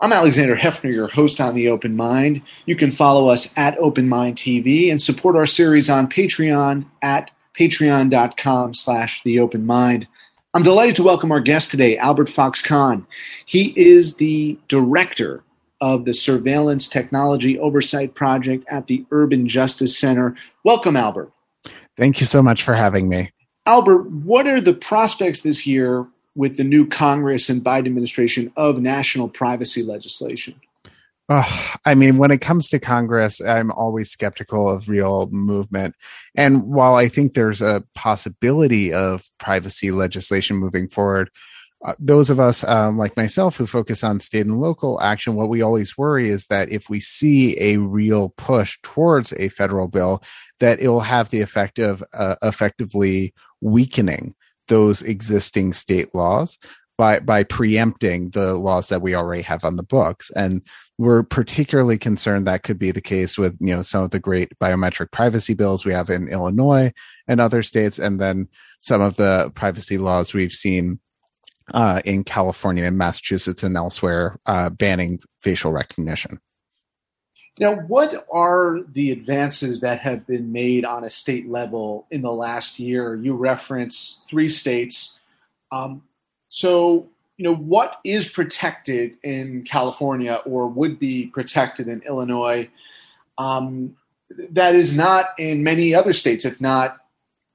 I'm Alexander Heffner, your host on The Open Mind. You can follow us at Open Mind TV and support our series on Patreon at patreon.com slash The Open Mind. I'm delighted to welcome our guest today, Albert Fox Cahn. He is the director of the Surveillance Technology Oversight Project at the Urban Justice Center. Welcome, Albert. Thank you so much for having me. Albert, what are the prospects this year with the new Congress and Biden administration of national privacy legislation? Uh, I mean, when it comes to Congress, I'm always skeptical of real movement. And while I think there's a possibility of privacy legislation moving forward, uh, those of us um, like myself who focus on state and local action, what we always worry is that if we see a real push towards a federal bill, that it will have the effect of uh, effectively weakening those existing state laws by by preempting the laws that we already have on the books and we're particularly concerned that could be the case with you know some of the great biometric privacy bills we have in Illinois and other states and then some of the privacy laws we've seen uh, in California and Massachusetts and elsewhere uh, banning facial recognition. Now, what are the advances that have been made on a state level in the last year? You reference three states. Um, so, you know, what is protected in California or would be protected in Illinois um, that is not in many other states, if not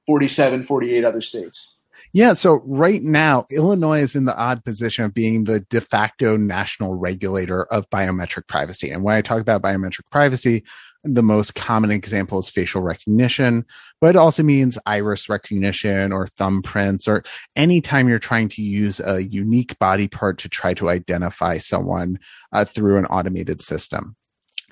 47, 48 other states? Yeah. So right now, Illinois is in the odd position of being the de facto national regulator of biometric privacy. And when I talk about biometric privacy, the most common example is facial recognition, but it also means iris recognition or thumbprints or anytime you're trying to use a unique body part to try to identify someone uh, through an automated system.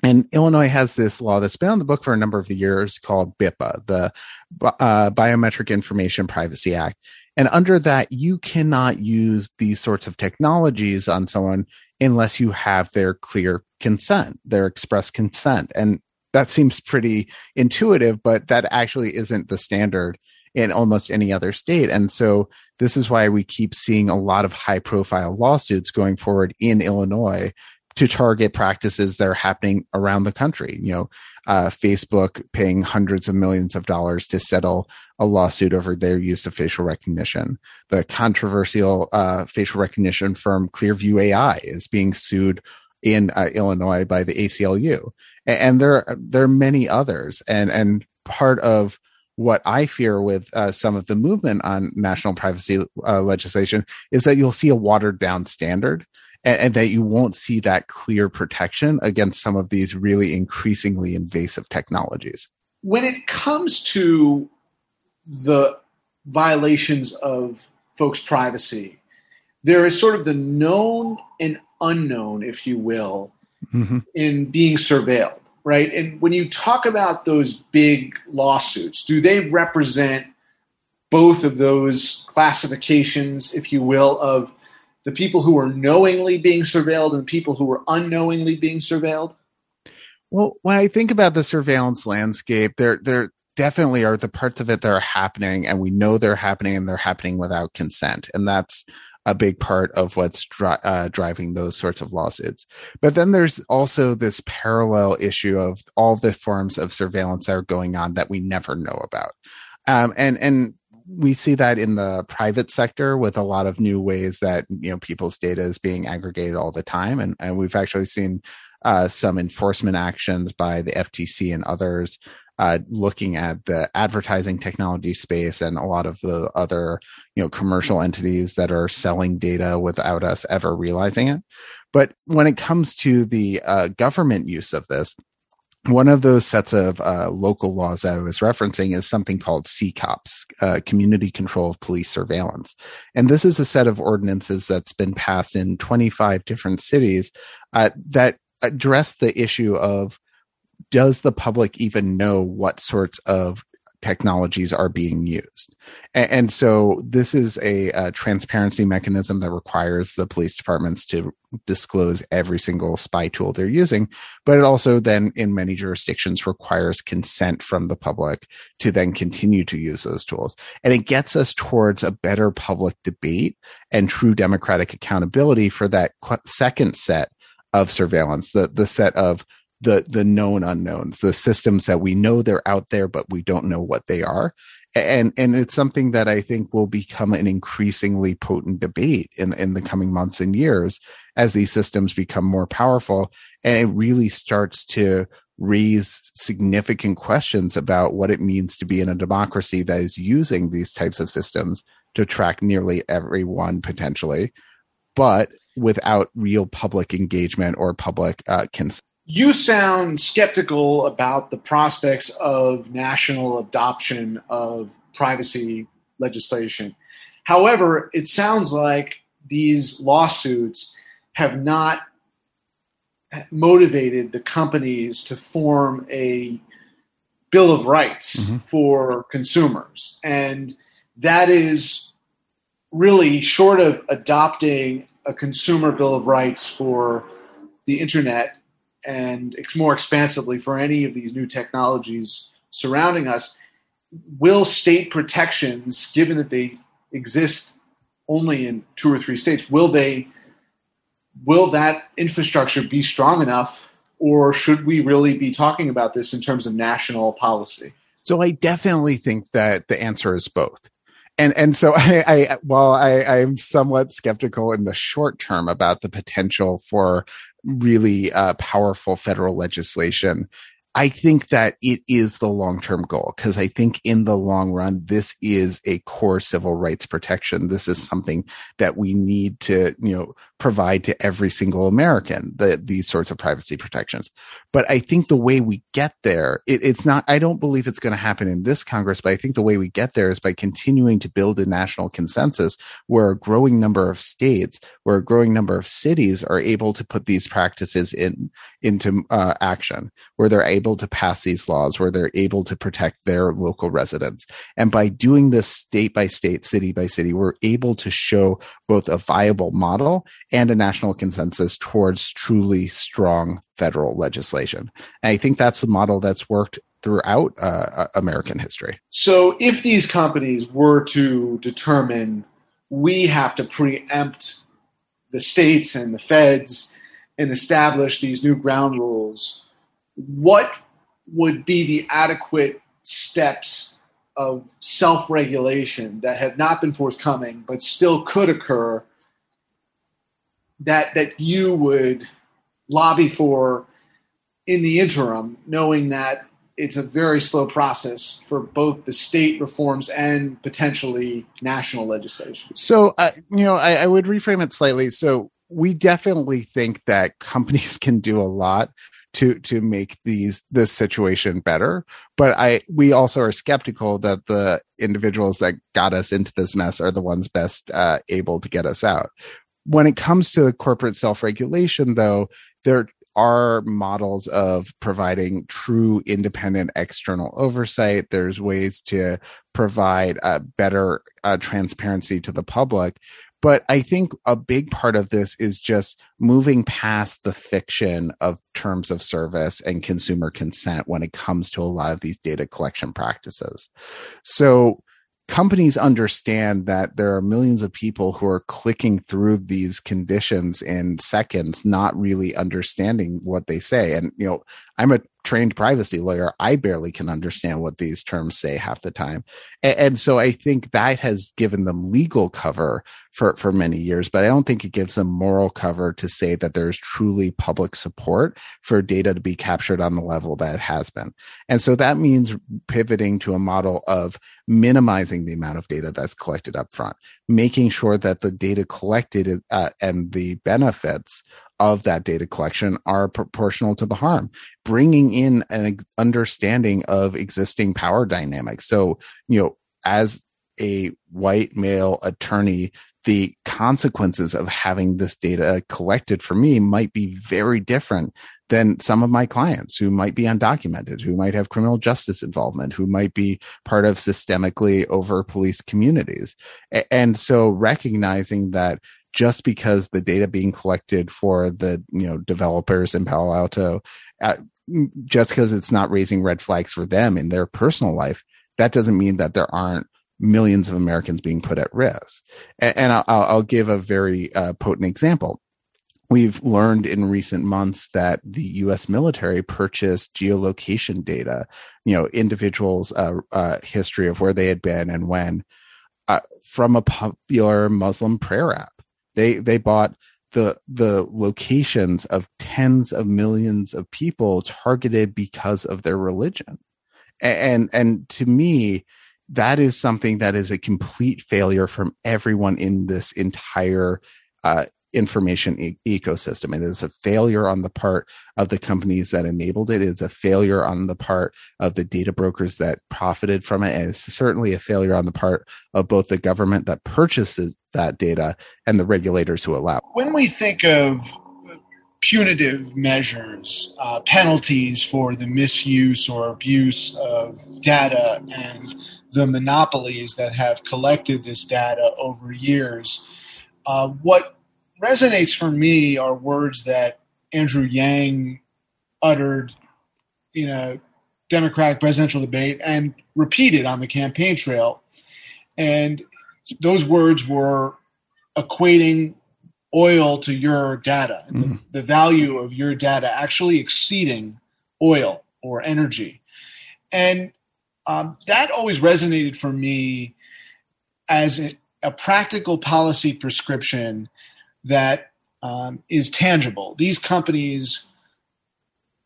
And Illinois has this law that's been on the book for a number of years called BIPA, the uh, Biometric Information Privacy Act. And under that, you cannot use these sorts of technologies on someone unless you have their clear consent, their express consent. And that seems pretty intuitive, but that actually isn't the standard in almost any other state. And so this is why we keep seeing a lot of high profile lawsuits going forward in Illinois to target practices that are happening around the country. You know, uh, Facebook paying hundreds of millions of dollars to settle a lawsuit over their use of facial recognition. The controversial uh, facial recognition firm Clearview AI is being sued in uh, Illinois by the ACLU, and, and there there are many others. And and part of what I fear with uh, some of the movement on national privacy uh, legislation is that you'll see a watered down standard and, and that you won't see that clear protection against some of these really increasingly invasive technologies. When it comes to the violations of folks' privacy, there is sort of the known and unknown, if you will, mm-hmm. in being surveilled, right? And when you talk about those big lawsuits, do they represent both of those classifications, if you will, of the people who are knowingly being surveilled and the people who are unknowingly being surveilled? Well, when I think about the surveillance landscape, there there definitely are the parts of it that are happening, and we know they're happening, and they're happening without consent, and that's a big part of what's dri- uh, driving those sorts of lawsuits. But then there's also this parallel issue of all the forms of surveillance that are going on that we never know about. Um, and and we see that in the private sector with a lot of new ways that you know people's data is being aggregated all the time. And, and we've actually seen uh, some enforcement actions by the ftc and others uh, looking at the advertising technology space and a lot of the other you know commercial entities that are selling data without us ever realizing it. But when it comes to the uh, government use of this one of those sets of uh, local laws that I was referencing is something called CCOPS, uh, Community Control of Police Surveillance. And this is a set of ordinances that's been passed in 25 different cities uh, that address the issue of does the public even know what sorts of technologies are being used. And, and so this is a, a, transparency mechanism that requires the police departments to disclose every single spy tool they're using. But it also then in many jurisdictions requires consent from the public to then continue to use those tools. And it gets us towards a better public debate and true democratic accountability for that second set of surveillance, the the set of the the known unknowns, the systems that we know they're out there, but we don't know what they are. And and it's something that I think will become an increasingly potent debate in in the coming months and years as these systems become more powerful, and it really starts to raise significant questions about what it means to be in a democracy that is using these types of systems to track nearly everyone potentially, but without real public engagement or public uh, consent. You sound skeptical about the prospects of national adoption of privacy legislation. However, it sounds like these lawsuits have not motivated the companies to form a bill of rights mm-hmm. for consumers. And that is really short of adopting a consumer bill of rights for the internet and more expansively for any of these new technologies surrounding us will state protections given that they exist only in two or three states will they will that infrastructure be strong enough, or should we really be talking about this in terms of national policy? So I definitely think that the answer is both. And and so I, I while I, I'm somewhat skeptical in the short term about the potential for really uh, powerful federal legislation I think that it is the long term goal because I think in the long run, this is a core civil rights protection. This is something that we need to, you know, provide to every single American, the, these sorts of privacy protections. But I think the way we get there, it, it's not, I don't believe it's going to happen in this Congress, but I think the way we get there is by continuing to build a national consensus where a growing number of states, where a growing number of cities are able to put these practices in, into uh, action, where they're able to pass these laws, where they're able to protect their local residents. And by doing this state by state, city by city, we're able to show both a viable model and a national consensus towards truly strong federal legislation. And I think that's the model that's worked throughout uh, uh, American history. So, if these companies were to determine we have to preempt the states and the feds and establish these new ground rules, what would be the adequate steps of self regulation that have not been forthcoming but still could occur that that you would lobby for in the interim, knowing that it's a very slow process for both the state reforms and potentially national legislation. So, uh, you know, I, I would reframe it slightly. So, we definitely think that companies can do a lot to to make these this situation better but i we also are skeptical that the individuals that got us into this mess are the ones best uh, able to get us out when it comes to corporate self-regulation though there are models of providing true independent external oversight there's ways to provide uh, better uh, transparency to the public but I think a big part of this is just moving past the fiction of terms of service and consumer consent when it comes to a lot of these data collection practices. So companies understand that there are millions of people who are clicking through these conditions in seconds not really understanding what they say. And you know i'm a trained privacy lawyer i barely can understand what these terms say half the time. And, and, so i think that has given them legal cover for for many years but i don't think it gives them moral cover to say that there's truly public support for data to be captured on the level that it has been. And so that means pivoting to a model of minimizing the amount of data that's collected up front making sure that the data collected uh, and the benefits of that data collection are proportional to the harm, bringing in an understanding of existing power dynamics. So, you know, as a white male attorney, the consequences of having this data collected for me might be very different than some of my clients who might be undocumented, who might have criminal justice involvement, who might be part of systemically over police communities. And so recognizing that just because the data being collected for the you know developers in Palo Alto, uh, just because it's not raising red flags for them in their personal life, that doesn't mean that there aren't millions of Americans being put at risk. And, and I'll, I'll, give a very uh, potent example. we've learned in recent months that the U.S. military purchased geolocation data, you know, individuals' uh, uh, history of where they had been and when, uh, from a popular Muslim prayer app. They they bought the the locations of tens of millions of people targeted because of their religion, and and, to me. That is something that is a complete failure from everyone in this entire uh, information e- ecosystem. It is a failure on the part of the companies that enabled it. It's a failure on the part of the data brokers that profited from it. And it's certainly a failure on the part of both the government that purchases that data and the regulators who allow. It. When we think of punitive measures, uh, penalties for the misuse or abuse of data and the monopolies that have collected this data over years, uh, what resonates for me are words that Andrew Yang uttered in a Democratic presidential debate and repeated on the campaign trail. And those words were equating oil to your data, mm. the, mm-hmm. the value of your data actually exceeding oil or energy. And um, that always resonated for me as a, a practical policy prescription that um, is tangible. These companies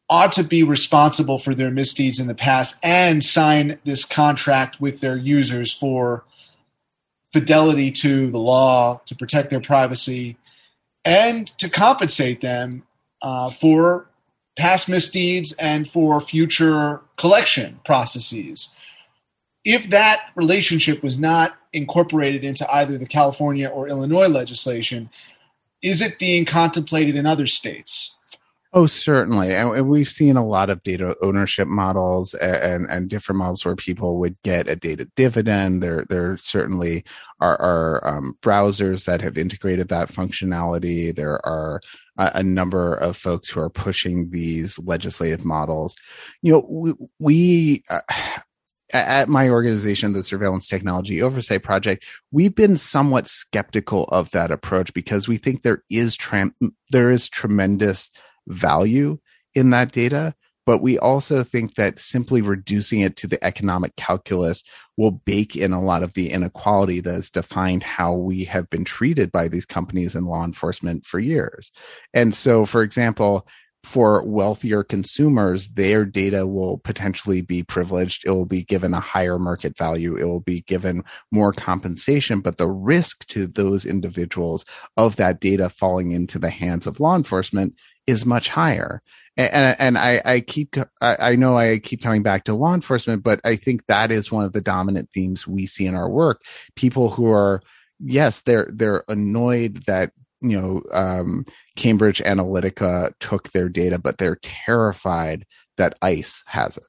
ought to be responsible for their misdeeds in the past and sign this contract with their users for fidelity to the law, to protect their privacy, and to compensate them uh, for past misdeeds and for future collection processes. If that relationship was not incorporated into either the California or Illinois legislation, is it being contemplated in other states? Oh, certainly. And we've seen a lot of data ownership models and, and different models where people would get a data dividend. There, there certainly are, are um, browsers that have integrated that functionality. There are a, a, number of folks who are pushing these legislative models. You know, we, we uh, at my organization, the Surveillance Technology Oversight Project, we've been somewhat skeptical of that approach because we think there is tra- there is tremendous value in that data, but we also think that simply reducing it to the economic calculus will bake in a lot of the inequality that has defined how we have been treated by these companies and law enforcement for years. And so, for example, for wealthier consumers, their data will potentially be privileged. It will be given a higher market value. It will be given more compensation, but the risk to those individuals of that data falling into the hands of law enforcement is much higher. And, and I, I keep, I know I keep coming back to law enforcement, but I think that is one of the dominant themes we see in our work. People who are, yes, they're, they're annoyed that you know um, Cambridge Analytica took their data, but they're terrified that ICE has it.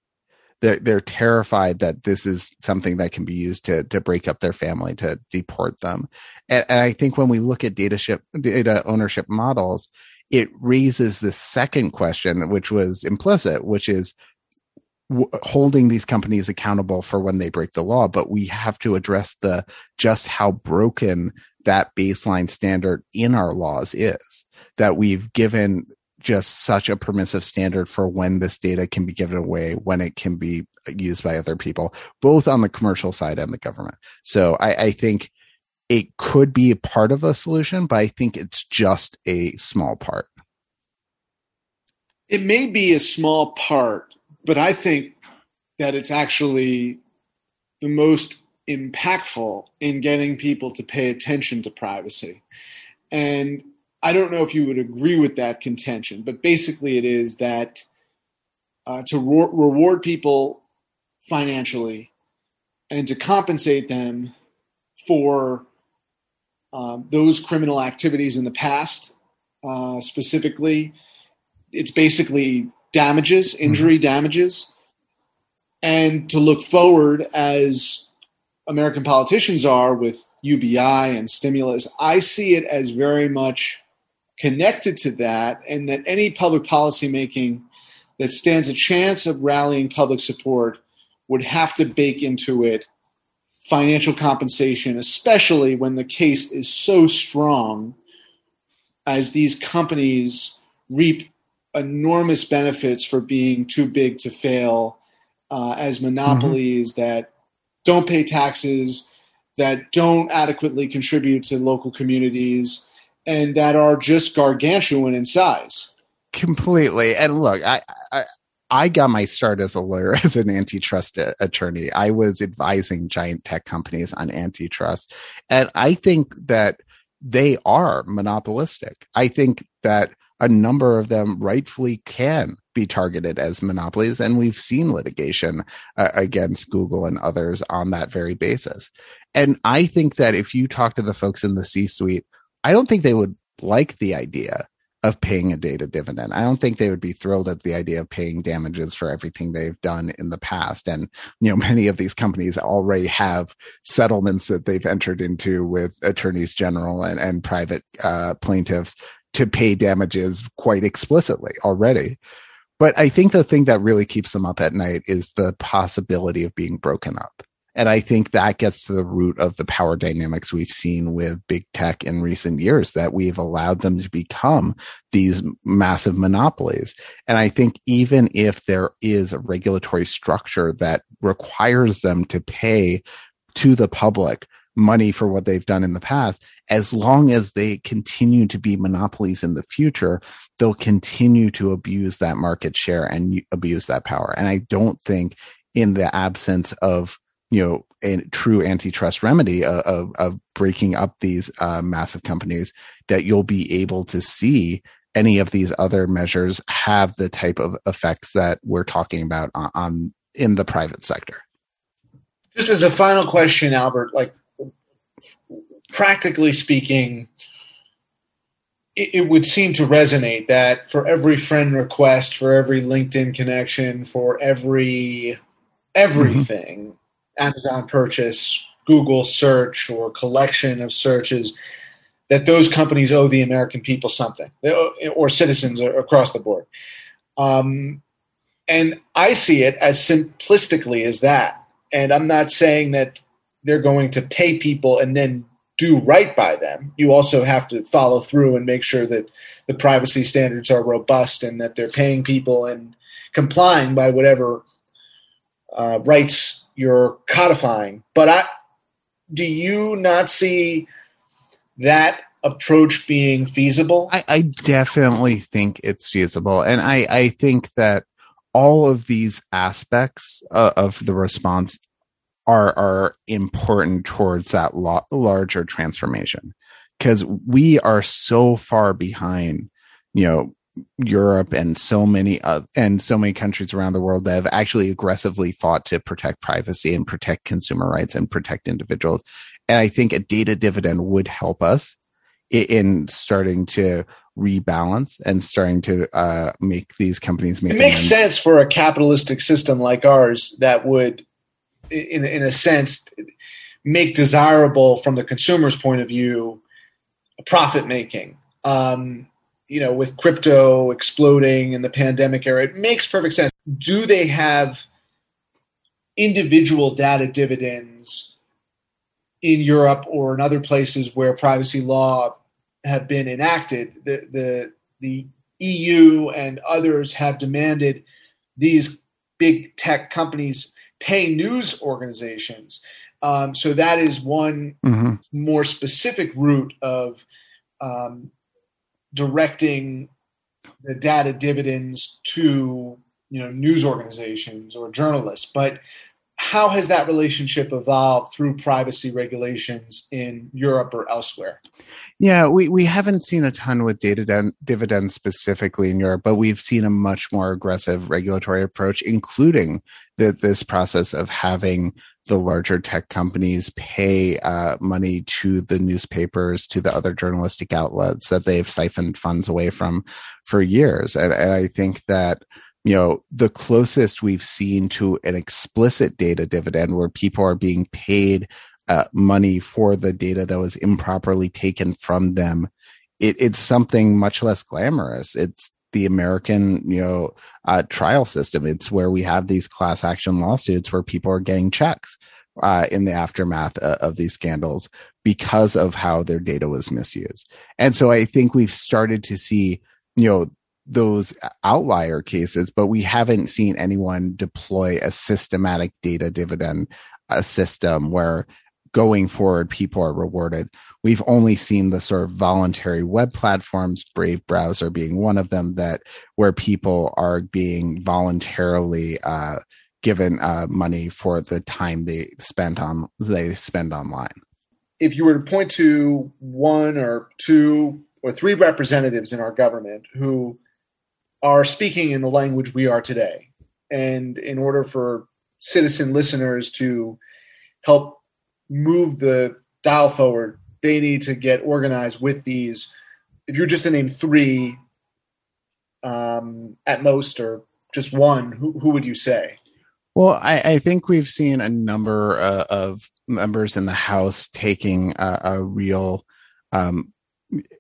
They're, they're terrified that this is something that can be used to to break up their family, to deport them. And, and I think when we look at data ship data ownership models, it raises the second question, which was implicit, which is holding these companies accountable for when they break the law. But we have to address the just how broken that baseline standard in our laws is that we've given just such a permissive standard for when this data can be given away, when it can be used by other people, both on the commercial side and the government. So I, I think it could be part of a solution, but I think it's just a small part. It may be a small part, but I think that it's actually the most impactful in getting people to pay attention to privacy. And I don't know if you would agree with that contention, but basically it is that uh, to re- reward people financially and to compensate them for uh, those criminal activities in the past, uh, specifically, it's basically damages, injury mm-hmm. damages, and to look forward as American politicians are with UBI and stimulus, I see it as very much connected to that, and that any public policy making that stands a chance of rallying public support would have to bake into it financial compensation, especially when the case is so strong as these companies reap enormous benefits for being too big to fail uh, as monopolies mm-hmm. that don't pay taxes, that don't adequately contribute to local communities, and that are just gargantuan in size. Completely. And look, I, I I got my start as a lawyer as an antitrust attorney. I was advising giant tech companies on antitrust. And I think that they are monopolistic. I think that a number of them rightfully can be targeted as monopolies. And we've seen litigation uh, against Google and others on that very basis. And I think that if you talk to the folks in the C suite, I don't think they would like the idea of paying a data dividend. I don't think they would be thrilled at the idea of paying damages for everything they've done in the past. And, you know, many of these companies already have settlements that they've entered into with attorneys general and, and private uh, plaintiffs to pay damages quite explicitly already. But I think the thing that really keeps them up at night is the possibility of being broken up. And I think that gets to the root of the power dynamics we've seen with big tech in recent years that we've allowed them to become these massive monopolies. And I think even if there is a regulatory structure that requires them to pay to the public money for what they've done in the past, as long as they continue to be monopolies in the future, they'll continue to abuse that market share and abuse that power. And I don't think in the absence of you know a true antitrust remedy of, of, breaking up these uh, massive companies that you'll be able to see any of these other measures have the type of effects that we're talking about on, on in the private sector just as a final question albert like practically speaking it, it would seem to resonate that for every friend request for every linkedin connection for every everything mm-hmm Amazon purchase, Google search, or collection of searches, that those companies owe the American people something, or citizens across the board. Um, and I see it as simplistically as that. And I'm not saying that they're going to pay people and then do right by them. You also have to follow through and make sure that the privacy standards are robust and that they're paying people and complying by whatever uh, rights you're codifying. But I, do you not see that approach being feasible? I, I definitely think it's feasible, and I I think that all of these aspects uh, of the response are are important towards that lo- larger transformation because we are so far behind you know Europe and so many uh, and so many countries around the world that have actually aggressively fought to protect privacy and protect consumer rights and protect individuals. And I think a data dividend would help us in starting to rebalance and starting to uh, make these companies make. It makes sense for a capitalistic system like ours that would, in in a sense, make desirable from the consumer's point of view, profit making. Um, you know, with crypto exploding in the pandemic era, it makes perfect sense. Do they have individual data dividends in Europe or in other places where privacy law have been enacted? The the the EU and others have demanded these big tech companies pay news organizations. Um, so that is one mm-hmm. more specific route of um, directing the data dividends to you know news organizations or journalists but how has that relationship evolved through privacy regulations in Europe or elsewhere? Yeah, we, we haven't seen a ton with data dividends specifically in Europe, but we've seen a much more aggressive regulatory approach, including the, this process of having the larger tech companies pay uh, money to the newspapers, to the other journalistic outlets that they've siphoned funds away from for years. And, and I think that, you know, the closest we've seen to an explicit data dividend where people are being paid uh, money for the data that was improperly taken from them. It, it's something much less glamorous. It's the American, you know, uh, trial system. It's where we have these class action lawsuits where people are getting checks uh, in the aftermath uh, of these scandals because of how their data was misused. And so I think we've started to see, you know, those outlier cases, but we haven't seen anyone deploy a systematic data dividend a system where going forward people are rewarded. We've only seen the sort of voluntary web platforms, Brave browser being one of them, that where people are being voluntarily uh, given uh, money for the time they spend on they spend online. If you were to point to one or two or three representatives in our government who are speaking in the language we are today. And in order for citizen listeners to help move the dial forward, they need to get organized with these. If you're just to name three um, at most, or just one, who, who would you say? Well, I, I think we've seen a number uh, of members in the House taking a, a real um,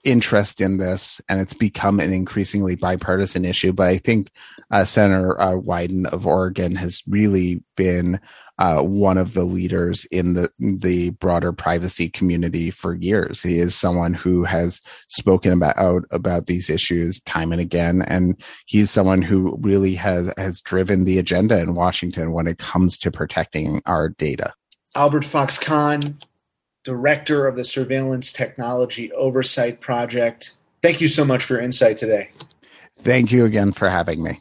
interest in this, and it's become an increasingly bipartisan issue. But I think uh, Senator uh, Wyden of Oregon has really been uh, one of the leaders in the the broader privacy community for years. He is someone who has spoken about out about these issues time and again, and he's someone who really has has driven the agenda in Washington when it comes to protecting our data. Albert Fox Cahn, director of the Surveillance Technology Oversight Project. Thank you so much for your insight today. Thank you again for having me.